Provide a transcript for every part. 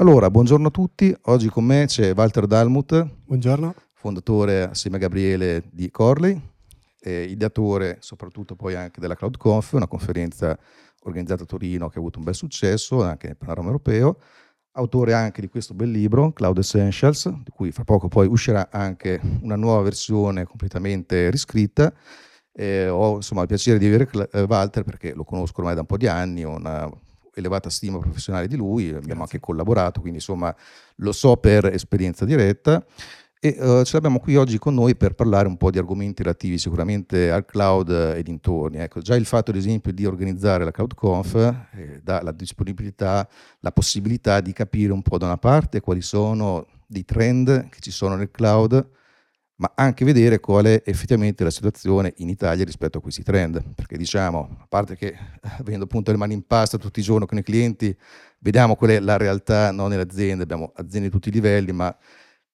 Allora, buongiorno a tutti. Oggi con me c'è Walter Dalmut. Buongiorno. Fondatore assieme a Gabriele di Corley, ideatore soprattutto poi anche della CloudConf, una conferenza organizzata a Torino che ha avuto un bel successo anche nel panorama europeo. Autore anche di questo bel libro, Cloud Essentials, di cui fra poco poi uscirà anche una nuova versione completamente riscritta. Eh, ho insomma il piacere di avere Walter perché lo conosco ormai da un po' di anni, ho una elevata stima professionale di lui, abbiamo Grazie. anche collaborato, quindi insomma lo so per esperienza diretta. E uh, ce l'abbiamo qui oggi con noi per parlare un po' di argomenti relativi sicuramente al cloud e dintorni. Ecco, già il fatto, ad esempio, di organizzare la CloudConf eh, dà la disponibilità, la possibilità di capire un po' da una parte quali sono i trend che ci sono nel cloud, ma anche vedere qual è effettivamente la situazione in Italia rispetto a questi trend, perché diciamo, a parte che avendo appunto le mani in pasta tutti i giorni con i clienti, vediamo qual è la realtà non nelle aziende, abbiamo aziende di tutti i livelli, ma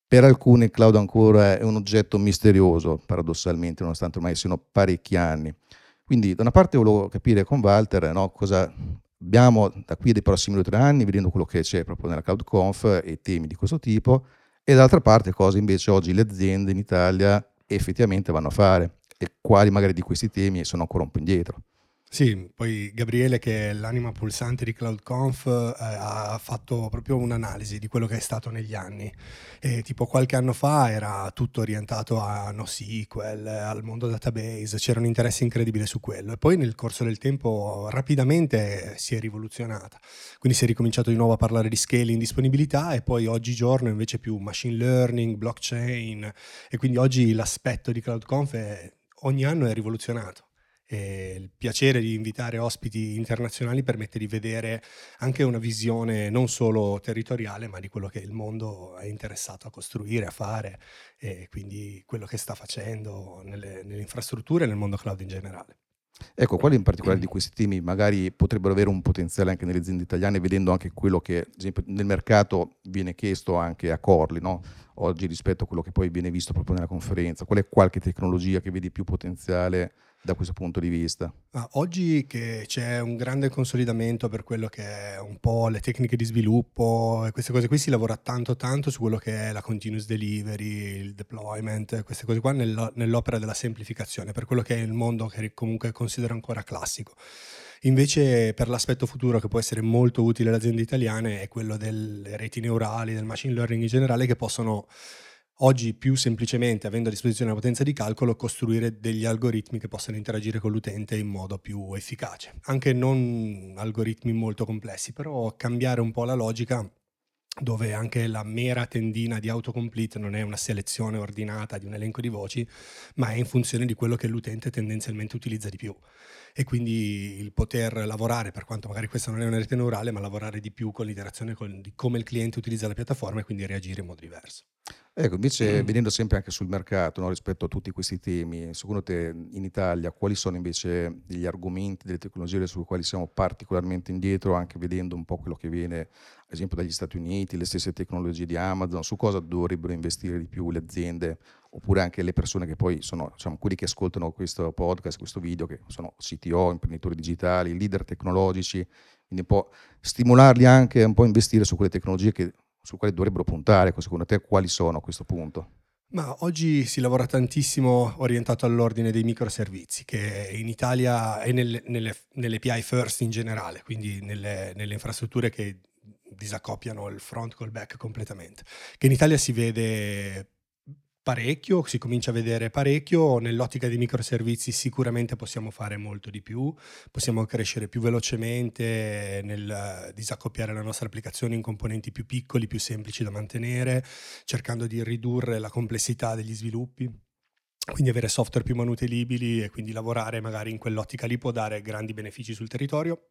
per alcuni il cloud ancora è un oggetto misterioso, paradossalmente, nonostante ormai siano parecchi anni. Quindi da una parte volevo capire con Walter no, cosa abbiamo da qui dei prossimi due o tre anni, vedendo quello che c'è proprio nella Cloud Conf e temi di questo tipo, e dall'altra parte cosa invece oggi le aziende in Italia effettivamente vanno a fare e quali magari di questi temi sono ancora un po' indietro. Sì, poi Gabriele, che è l'anima pulsante di CloudConf, eh, ha fatto proprio un'analisi di quello che è stato negli anni. E, tipo qualche anno fa era tutto orientato a NoSQL, al mondo database, c'era un interesse incredibile su quello. E poi nel corso del tempo rapidamente si è rivoluzionata. Quindi si è ricominciato di nuovo a parlare di scaling, disponibilità e poi oggigiorno invece più machine learning, blockchain. E quindi oggi l'aspetto di CloudConf è, ogni anno è rivoluzionato e il piacere di invitare ospiti internazionali permette di vedere anche una visione non solo territoriale, ma di quello che il mondo è interessato a costruire, a fare e quindi quello che sta facendo nelle, nelle infrastrutture e nel mondo cloud in generale. Ecco, quali in particolare di questi temi magari potrebbero avere un potenziale anche nelle aziende italiane, vedendo anche quello che, ad esempio, nel mercato viene chiesto anche a Corli, no? oggi rispetto a quello che poi viene visto proprio nella conferenza? Qual è qualche tecnologia che vedi più potenziale da questo punto di vista? Oggi che c'è un grande consolidamento per quello che è un po' le tecniche di sviluppo e queste cose qui, si lavora tanto tanto su quello che è la continuous delivery, il deployment, queste cose qua nell'opera della semplificazione, per quello che è il mondo che comunque considero ancora classico. Invece per l'aspetto futuro che può essere molto utile alle aziende italiane è quello delle reti neurali, del machine learning in generale che possono Oggi più semplicemente, avendo a disposizione la potenza di calcolo, costruire degli algoritmi che possano interagire con l'utente in modo più efficace. Anche non algoritmi molto complessi, però cambiare un po' la logica dove anche la mera tendina di autocomplete non è una selezione ordinata di un elenco di voci, ma è in funzione di quello che l'utente tendenzialmente utilizza di più. E quindi il poter lavorare, per quanto magari questa non è una rete neurale, ma lavorare di più con l'interazione con, di come il cliente utilizza la piattaforma e quindi reagire in modo diverso. Ecco, invece mm. venendo sempre anche sul mercato, no, rispetto a tutti questi temi, secondo te in Italia quali sono invece gli argomenti, delle tecnologie su quali siamo particolarmente indietro, anche vedendo un po' quello che viene, ad esempio, dagli Stati Uniti, le stesse tecnologie di Amazon, su cosa dovrebbero investire di più le aziende, oppure anche le persone che poi sono, diciamo, quelli che ascoltano questo podcast, questo video, che sono CTO, imprenditori digitali, leader tecnologici, quindi un po' stimolarli anche a un po' investire su quelle tecnologie che su quali dovrebbero puntare, secondo te quali sono a questo punto? Ma oggi si lavora tantissimo orientato all'ordine dei microservizi, che in Italia è nelle, nelle, nelle API first in generale, quindi nelle, nelle infrastrutture che disaccoppiano il front col back completamente, che in Italia si vede parecchio, si comincia a vedere parecchio, nell'ottica dei microservizi sicuramente possiamo fare molto di più, possiamo crescere più velocemente nel disaccoppiare la nostra applicazione in componenti più piccoli, più semplici da mantenere, cercando di ridurre la complessità degli sviluppi. Quindi avere software più manutenibili e quindi lavorare magari in quell'ottica lì può dare grandi benefici sul territorio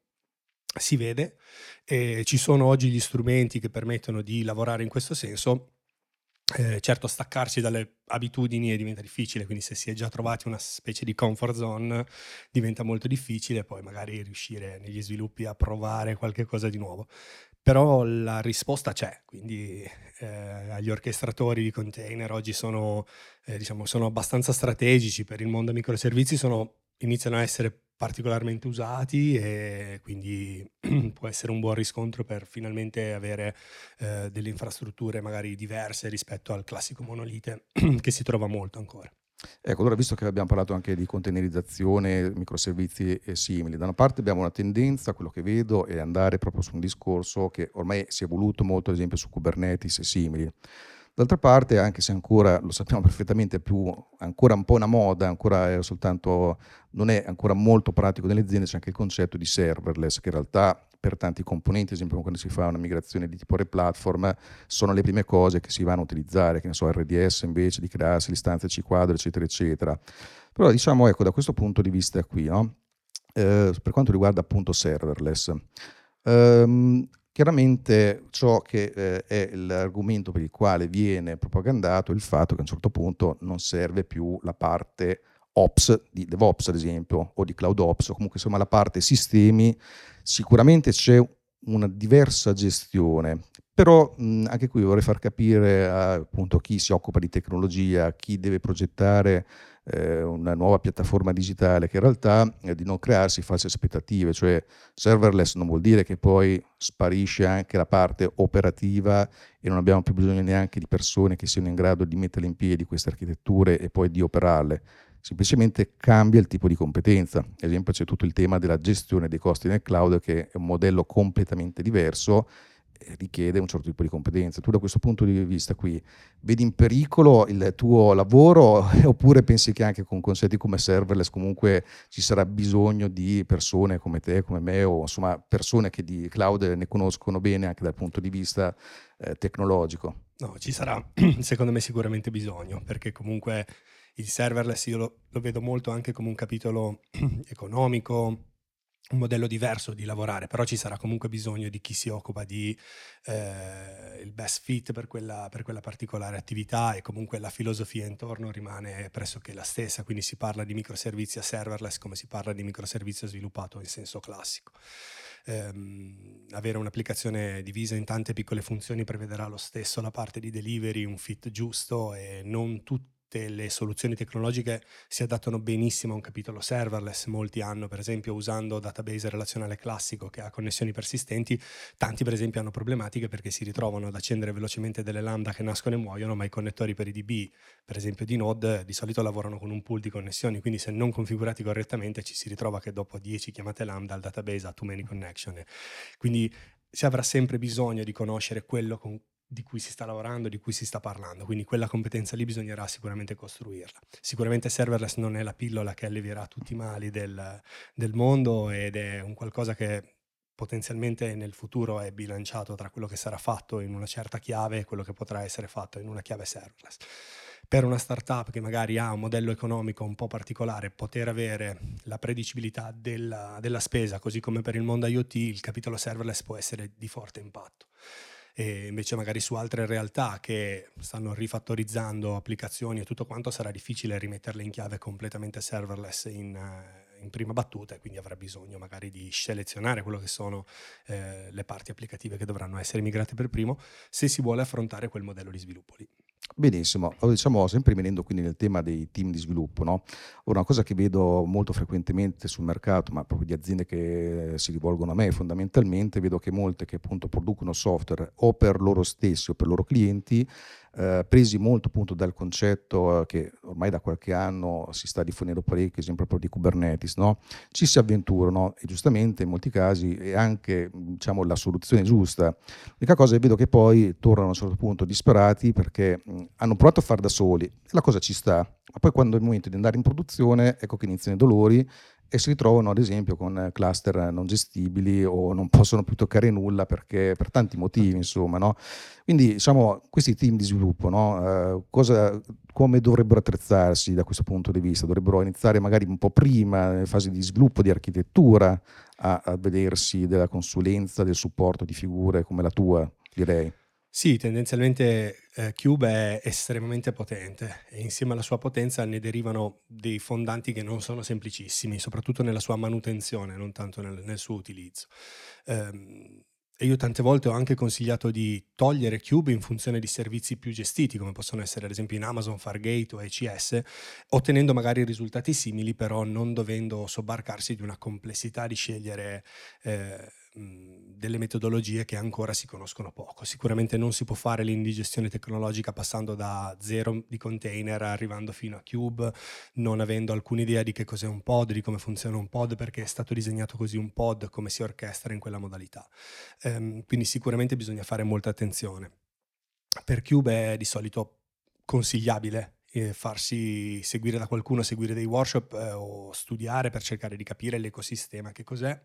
si vede e ci sono oggi gli strumenti che permettono di lavorare in questo senso eh, certo staccarsi dalle abitudini diventa difficile, quindi se si è già trovati una specie di comfort zone diventa molto difficile poi magari riuscire negli sviluppi a provare qualche cosa di nuovo. Però la risposta c'è, quindi eh, agli orchestratori di container oggi sono, eh, diciamo, sono abbastanza strategici per il mondo microservizi, sono, iniziano a essere particolarmente usati e quindi può essere un buon riscontro per finalmente avere eh, delle infrastrutture magari diverse rispetto al classico monolite che si trova molto ancora. Ecco, allora visto che abbiamo parlato anche di containerizzazione, microservizi e simili, da una parte abbiamo una tendenza, quello che vedo, è andare proprio su un discorso che ormai si è evoluto molto, ad esempio su Kubernetes e simili. D'altra parte, anche se ancora lo sappiamo perfettamente, è più ancora un po' una moda, è soltanto, non è ancora molto pratico nelle aziende, c'è anche il concetto di serverless, che in realtà per tanti componenti, ad esempio quando si fa una migrazione di tipo replatform, sono le prime cose che si vanno a utilizzare, che ne so, RDS invece di crearsi l'istanza C quadro, eccetera, eccetera. Però diciamo, ecco, da questo punto di vista qui, no? eh, per quanto riguarda appunto serverless, ehm, Chiaramente ciò che eh, è l'argomento per il quale viene propagandato è il fatto che a un certo punto non serve più la parte Ops di DevOps ad esempio o di Cloud Ops o comunque insomma la parte sistemi, sicuramente c'è una diversa gestione, però mh, anche qui vorrei far capire a appunto, chi si occupa di tecnologia, chi deve progettare eh, una nuova piattaforma digitale, che in realtà eh, di non crearsi false aspettative, cioè serverless non vuol dire che poi sparisce anche la parte operativa e non abbiamo più bisogno neanche di persone che siano in grado di mettere in piedi queste architetture e poi di operarle semplicemente cambia il tipo di competenza. Ad esempio c'è tutto il tema della gestione dei costi nel cloud che è un modello completamente diverso richiede un certo tipo di competenza. Tu da questo punto di vista qui vedi in pericolo il tuo lavoro oppure pensi che anche con concetti come serverless comunque ci sarà bisogno di persone come te, come me o insomma persone che di cloud ne conoscono bene anche dal punto di vista eh, tecnologico? No, ci sarà secondo me sicuramente bisogno perché comunque il serverless io lo, lo vedo molto anche come un capitolo economico, un modello diverso di lavorare, però ci sarà comunque bisogno di chi si occupa di eh, il best fit per quella, per quella, particolare attività e comunque la filosofia intorno rimane pressoché la stessa, quindi si parla di microservizi a serverless come si parla di microservizio sviluppato in senso classico. Eh, avere un'applicazione divisa in tante piccole funzioni prevederà lo stesso la parte di delivery, un fit giusto e non tutti tutte le soluzioni tecnologiche si adattano benissimo a un capitolo serverless. Molti hanno, per esempio, usando database relazionale classico che ha connessioni persistenti, tanti per esempio hanno problematiche perché si ritrovano ad accendere velocemente delle lambda che nascono e muoiono, ma i connettori per i DB, per esempio di Node, di solito lavorano con un pool di connessioni, quindi se non configurati correttamente ci si ritrova che dopo 10 chiamate lambda il database ha too many connection. Quindi si avrà sempre bisogno di conoscere quello con di cui si sta lavorando, di cui si sta parlando, quindi quella competenza lì bisognerà sicuramente costruirla. Sicuramente serverless non è la pillola che allevierà tutti i mali del, del mondo ed è un qualcosa che potenzialmente nel futuro è bilanciato tra quello che sarà fatto in una certa chiave e quello che potrà essere fatto in una chiave serverless. Per una startup che magari ha un modello economico un po' particolare, poter avere la predicibilità della, della spesa, così come per il mondo IoT, il capitolo serverless può essere di forte impatto e invece magari su altre realtà che stanno rifattorizzando applicazioni e tutto quanto sarà difficile rimetterle in chiave completamente serverless in, eh, in prima battuta e quindi avrà bisogno magari di selezionare quello che sono eh, le parti applicative che dovranno essere migrate per primo se si vuole affrontare quel modello di sviluppo lì. Benissimo, diciamo sempre rimanendo quindi nel tema dei team di sviluppo, no? Una cosa che vedo molto frequentemente sul mercato, ma proprio di aziende che si rivolgono a me fondamentalmente, vedo che molte che appunto producono software o per loro stessi o per loro clienti eh, presi molto appunto dal concetto eh, che ormai da qualche anno si sta diffondendo parecchio, esempio proprio di Kubernetes, no? ci si avventurano e giustamente in molti casi è anche diciamo, la soluzione giusta. L'unica cosa è che vedo che poi tornano a un certo punto disperati perché mh, hanno provato a fare da soli e la cosa ci sta, ma poi quando è il momento di andare in produzione ecco che iniziano i dolori e si ritrovano ad esempio con cluster non gestibili o non possono più toccare nulla perché per tanti motivi insomma no? quindi diciamo questi team di sviluppo no? uh, cosa, come dovrebbero attrezzarsi da questo punto di vista dovrebbero iniziare magari un po' prima nelle fasi di sviluppo di architettura a, a vedersi della consulenza del supporto di figure come la tua direi sì, tendenzialmente eh, Cube è estremamente potente e insieme alla sua potenza ne derivano dei fondanti che non sono semplicissimi, soprattutto nella sua manutenzione, non tanto nel, nel suo utilizzo. Um, e io tante volte ho anche consigliato di togliere Cube in funzione di servizi più gestiti, come possono essere ad esempio in Amazon, Fargate o ECS, ottenendo magari risultati simili, però non dovendo sobbarcarsi di una complessità di scegliere eh, delle metodologie che ancora si conoscono poco. Sicuramente non si può fare l'indigestione tecnologica passando da zero di container arrivando fino a Cube, non avendo alcuna idea di che cos'è un pod, di come funziona un pod, perché è stato disegnato così un pod, come si orchestra in quella modalità. Ehm, quindi sicuramente bisogna fare molta attenzione. Per Cube è di solito consigliabile eh, farsi seguire da qualcuno, seguire dei workshop eh, o studiare per cercare di capire l'ecosistema, che cos'è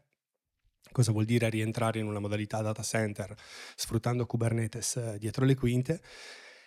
Cosa vuol dire rientrare in una modalità data center sfruttando Kubernetes eh, dietro le quinte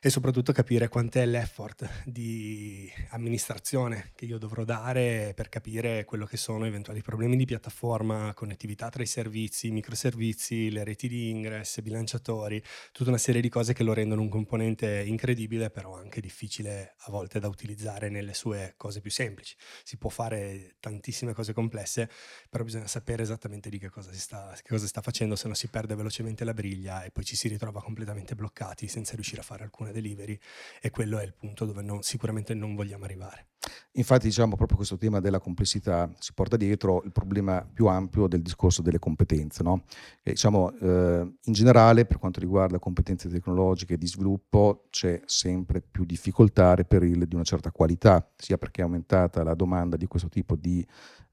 e soprattutto capire quant'è l'effort di amministrazione che io dovrò dare per capire quello che sono eventuali problemi di piattaforma, connettività tra i servizi, microservizi, le reti di ingresso, bilanciatori, tutta una serie di cose che lo rendono un componente incredibile, però anche difficile a volte da utilizzare nelle sue cose più semplici. Si può fare tantissime cose complesse, però bisogna sapere esattamente di che cosa si sta, che cosa sta facendo, se no si perde velocemente la briglia e poi ci si ritrova completamente bloccati senza riuscire a fare alcune delivery e quello è il punto dove non, sicuramente non vogliamo arrivare. Infatti diciamo proprio questo tema della complessità si porta dietro il problema più ampio del discorso delle competenze. No? E, diciamo, eh, in generale per quanto riguarda competenze tecnologiche di sviluppo c'è sempre più difficoltà a reperirle di una certa qualità, sia perché è aumentata la domanda di questo tipo di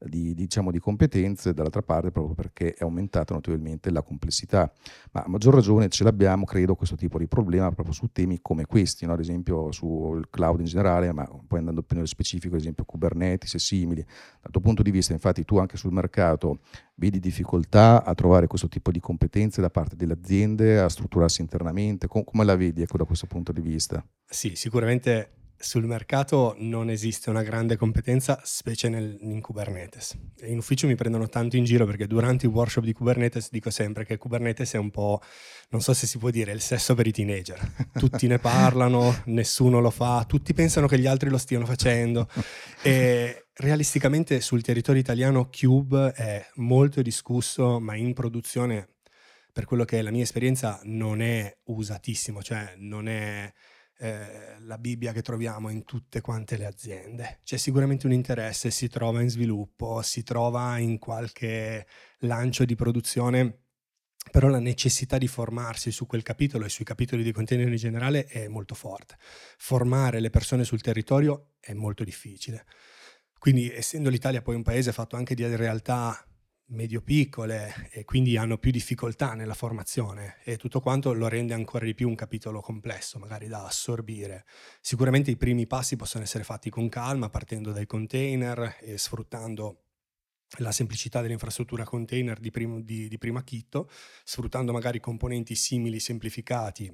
di, diciamo, di competenze, dall'altra parte proprio perché è aumentata notevolmente la complessità. Ma a maggior ragione ce l'abbiamo, credo, questo tipo di problema proprio su temi come questi, no? ad esempio sul cloud in generale, ma poi andando più nello specifico, ad esempio Kubernetes e simili. Dal tuo punto di vista, infatti, tu anche sul mercato vedi difficoltà a trovare questo tipo di competenze da parte delle aziende, a strutturarsi internamente? Com- come la vedi ecco, da questo punto di vista? Sì, sicuramente sul mercato non esiste una grande competenza, specie nel, in Kubernetes. in ufficio mi prendono tanto in giro perché durante i workshop di Kubernetes dico sempre che Kubernetes è un po', non so se si può dire, il sesso per i teenager. Tutti ne parlano, nessuno lo fa, tutti pensano che gli altri lo stiano facendo. E realisticamente sul territorio italiano Cube è molto discusso, ma in produzione, per quello che è la mia esperienza, non è usatissimo, cioè non è eh, la Bibbia che troviamo in tutte quante le aziende. C'è sicuramente un interesse, si trova in sviluppo, si trova in qualche lancio di produzione, però la necessità di formarsi su quel capitolo e sui capitoli di container in generale è molto forte. Formare le persone sul territorio è molto difficile. Quindi essendo l'Italia poi un paese fatto anche di realtà medio-piccole e quindi hanno più difficoltà nella formazione e tutto quanto lo rende ancora di più un capitolo complesso, magari da assorbire. Sicuramente i primi passi possono essere fatti con calma, partendo dai container e sfruttando la semplicità dell'infrastruttura container di, prim- di, di prima chitto, sfruttando magari componenti simili semplificati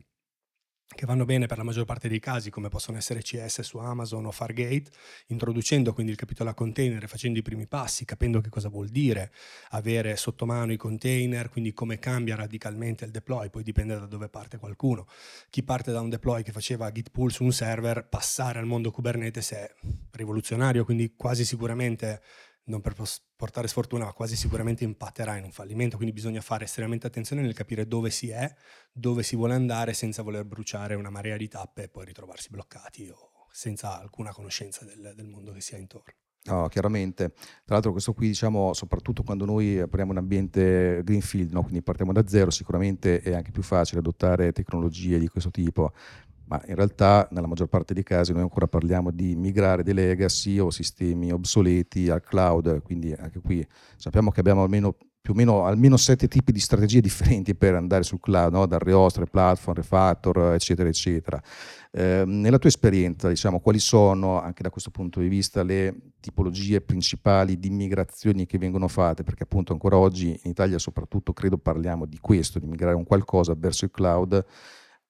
che vanno bene per la maggior parte dei casi, come possono essere CS su Amazon o Fargate, introducendo quindi il capitolo a container facendo i primi passi, capendo che cosa vuol dire avere sotto mano i container, quindi come cambia radicalmente il deploy, poi dipende da dove parte qualcuno. Chi parte da un deploy che faceva git pull su un server, passare al mondo Kubernetes è rivoluzionario, quindi quasi sicuramente non per portare sfortuna, ma quasi sicuramente impatterà in un fallimento, quindi bisogna fare estremamente attenzione nel capire dove si è, dove si vuole andare senza voler bruciare una marea di tappe e poi ritrovarsi bloccati o senza alcuna conoscenza del, del mondo che si ha intorno. No, chiaramente. Tra l'altro questo qui, diciamo, soprattutto quando noi apriamo un ambiente greenfield, no? quindi partiamo da zero, sicuramente è anche più facile adottare tecnologie di questo tipo, ma in realtà nella maggior parte dei casi noi ancora parliamo di migrare dei legacy o sistemi obsoleti al cloud, quindi anche qui sappiamo che abbiamo almeno più o meno almeno sette tipi di strategie differenti per andare sul cloud, no? dal rehost, platform, refactor, eccetera, eccetera. Eh, nella tua esperienza, diciamo, quali sono, anche da questo punto di vista, le tipologie principali di migrazioni che vengono fatte? Perché appunto ancora oggi in Italia soprattutto credo parliamo di questo, di migrare un qualcosa verso il cloud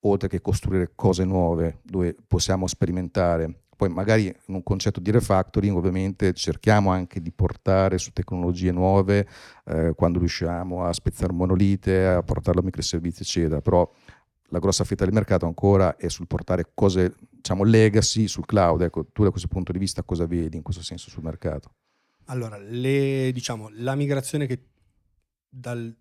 oltre che costruire cose nuove dove possiamo sperimentare. Poi magari in un concetto di refactoring ovviamente cerchiamo anche di portare su tecnologie nuove eh, quando riusciamo a spezzare monolite, a portarlo a microservizi eccetera, però la grossa fetta del mercato ancora è sul portare cose, diciamo, legacy sul cloud. Ecco, tu da questo punto di vista cosa vedi in questo senso sul mercato? Allora, le, diciamo, la migrazione che dal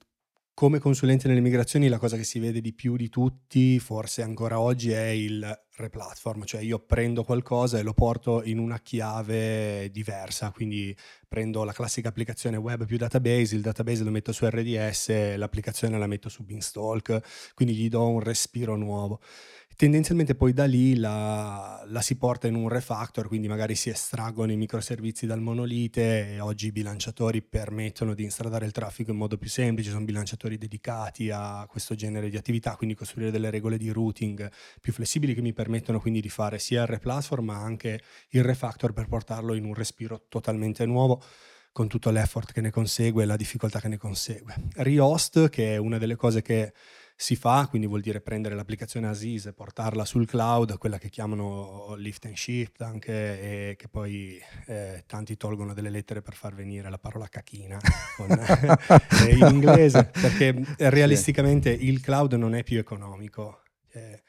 come consulente nelle migrazioni la cosa che si vede di più di tutti, forse ancora oggi, è il replatform, cioè io prendo qualcosa e lo porto in una chiave diversa, quindi prendo la classica applicazione web più database, il database lo metto su RDS, l'applicazione la metto su Beanstalk, quindi gli do un respiro nuovo tendenzialmente poi da lì la, la, si porta in un refactor, quindi magari si estraggono i microservizi dal monolite e oggi i bilanciatori permettono di instradare il traffico in modo più semplice, sono bilanciatori dedicati a questo genere di attività, quindi costruire delle regole di routing più flessibili che mi permettono quindi di fare sia il replatform ma anche il refactor per portarlo in un respiro totalmente nuovo con tutto l'effort che ne consegue e la difficoltà che ne consegue. Rehost, che è una delle cose che si fa, quindi vuol dire prendere l'applicazione Aziz e portarla sul cloud, quella che chiamano lift and shift anche, e che poi eh, tanti tolgono delle lettere per far venire la parola cachina con, eh, in inglese, perché realisticamente il cloud non è più economico. Eh,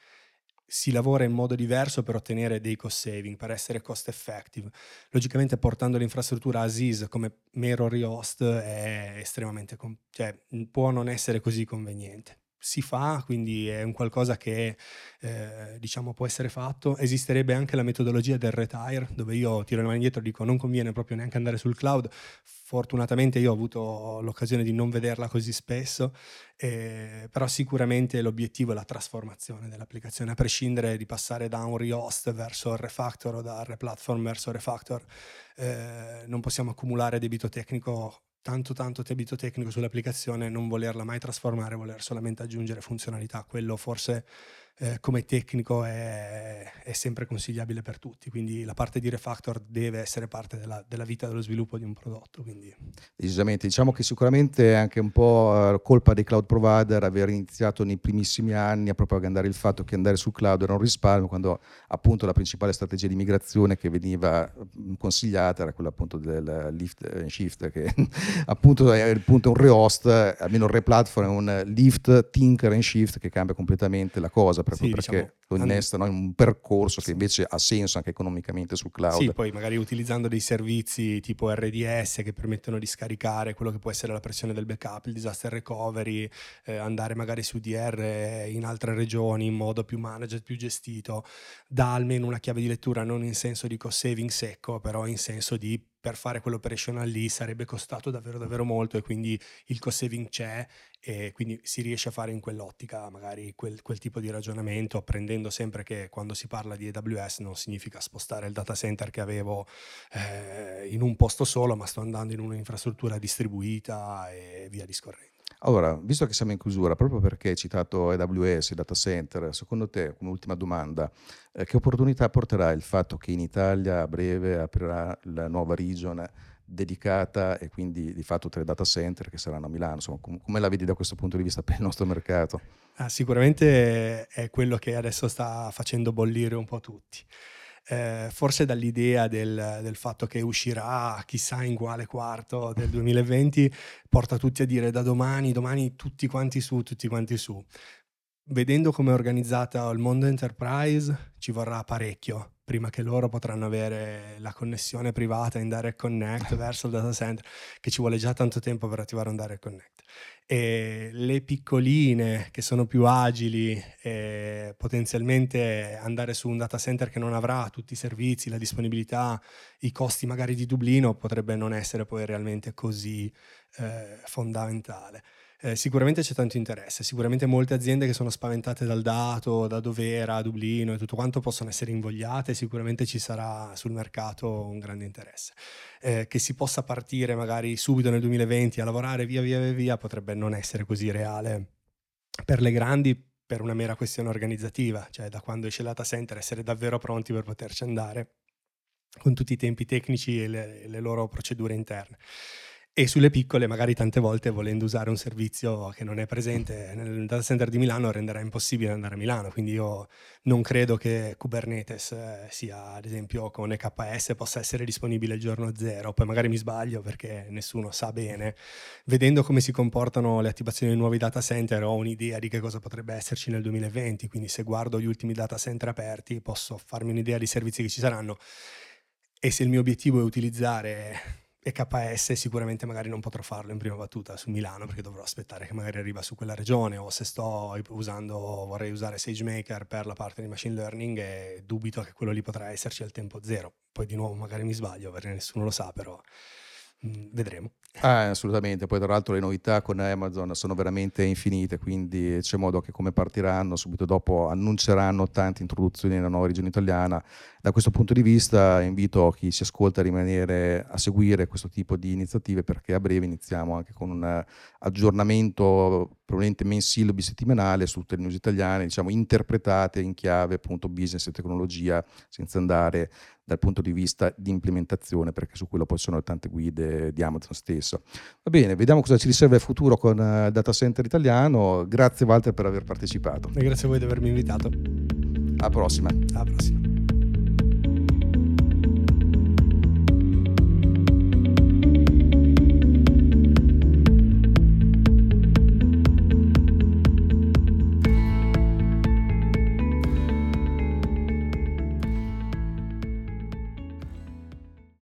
si lavora in modo diverso per ottenere dei cost saving, per essere cost effective. Logicamente portando l'infrastruttura Aziz come mero rehost è estremamente, cioè, può non essere così conveniente si fa, quindi è un qualcosa che eh, diciamo può essere fatto. Esisterebbe anche la metodologia del retire, dove io tiro le mani indietro e dico non conviene proprio neanche andare sul cloud. Fortunatamente io ho avuto l'occasione di non vederla così spesso, eh, però sicuramente l'obiettivo è la trasformazione dell'applicazione, a prescindere di passare da un rehost verso il refactor o da replatform verso refactor. Eh, non possiamo accumulare debito tecnico tanto tanto debito tecnico sull'applicazione, non volerla mai trasformare, voler solamente aggiungere funzionalità. Quello forse eh, come tecnico è, è, sempre consigliabile per tutti, quindi la parte di refactor deve essere parte della, della vita dello sviluppo di un prodotto. Quindi. Decisamente, diciamo che sicuramente è anche un po' eh, colpa dei cloud provider aver iniziato nei primissimi anni a propagandare il fatto che andare sul cloud era un risparmio, quando appunto la principale strategia di migrazione che veniva mm, consigliata era quella appunto del lift and shift, che appunto è appunto un rehost, almeno il replatform è un lift, tinker and shift che cambia completamente la cosa proprio sì, perché diciamo, innestano in un percorso che invece ha senso anche economicamente sul cloud. Sì, poi magari utilizzando dei servizi tipo RDS che permettono di scaricare quello che può essere la pressione del backup, il disaster recovery, eh, andare magari su DR in altre regioni in modo più managed, più gestito, dà almeno una chiave di lettura non in senso di cost saving secco, però in senso di per fare quell'operational lì sarebbe costato davvero davvero molto e quindi il cost saving c'è e quindi si riesce a fare in quell'ottica magari quel, quel, tipo di ragionamento apprendendo sempre che quando si parla di AWS non significa spostare il data center che avevo eh, in un posto solo ma sto andando in un'infrastruttura distribuita e via discorrendo. Allora, visto che siamo in chiusura, proprio perché hai citato AWS, data center, secondo te, come ultima domanda, eh, che opportunità porterà il fatto che in Italia a breve aprirà la nuova region dedicata e quindi di fatto tre data center che saranno a Milano? Insomma, com- come la vedi da questo punto di vista per il nostro mercato? Ah, sicuramente è quello che adesso sta facendo bollire un po' tutti eh, forse dall'idea del, del, fatto che uscirà chissà in quale quarto del 2020, porta tutti a dire da domani, domani tutti quanti su, tutti quanti su. Vedendo come è organizzata il mondo enterprise, ci vorrà parecchio prima che loro potranno avere la connessione privata in Direct Connect verso il data center, che ci vuole già tanto tempo per attivare un Direct Connect. E le piccoline che sono più agili, e potenzialmente andare su un data center che non avrà tutti i servizi, la disponibilità, i costi magari di Dublino, potrebbe non essere poi realmente così eh, fondamentale eh, sicuramente c'è tanto interesse, sicuramente molte aziende che sono spaventate dal dato, da Dovera, Dublino e tutto quanto possono essere invogliate, sicuramente ci sarà sul mercato un grande interesse. Eh, che si possa partire magari subito nel 2020 a lavorare via via via via potrebbe non essere così reale. Per le grandi per una mera questione organizzativa, cioè da quando esce il data center essere davvero pronti per poterci andare con tutti i tempi tecnici e le, le loro procedure interne e sulle piccole magari tante volte volendo usare un servizio che non è presente nel data center di Milano renderà impossibile andare a Milano, quindi io non credo che Kubernetes eh, sia ad esempio con EKS possa essere disponibile il giorno zero, poi magari mi sbaglio perché nessuno sa bene. Vedendo come si comportano le attivazioni di nuovi data center ho un'idea di che cosa potrebbe esserci nel 2020, quindi se guardo gli ultimi data center aperti posso farmi un'idea di servizi che ci saranno. E se il mio obiettivo è utilizzare EKS sicuramente magari non potrò farlo in prima battuta su Milano perché dovrò aspettare che magari arriva su quella regione o se sto usando, vorrei usare SageMaker per la parte di machine learning e dubito che quello lì potrà esserci al tempo zero. Poi di nuovo magari mi sbaglio perché nessuno lo sa, però vedremo. Ah, assolutamente, poi tra l'altro le novità con Amazon sono veramente infinite, quindi c'è modo che come partiranno, subito dopo annunceranno tante introduzioni nella nuova regione italiana. Da questo punto di vista invito chi si ascolta a rimanere a seguire questo tipo di iniziative perché a breve iniziamo anche con un aggiornamento probabilmente mensile o bisettimanale su tutte le news italiane, diciamo interpretate in chiave appunto business e tecnologia senza andare dal punto di vista di implementazione perché su quello poi sono tante guide di Amazon stesso. Va bene, vediamo cosa ci riserva il futuro con uh, Data Center Italiano. Grazie Walter per aver partecipato. E grazie a voi di avermi invitato. Alla prossima. Alla prossima.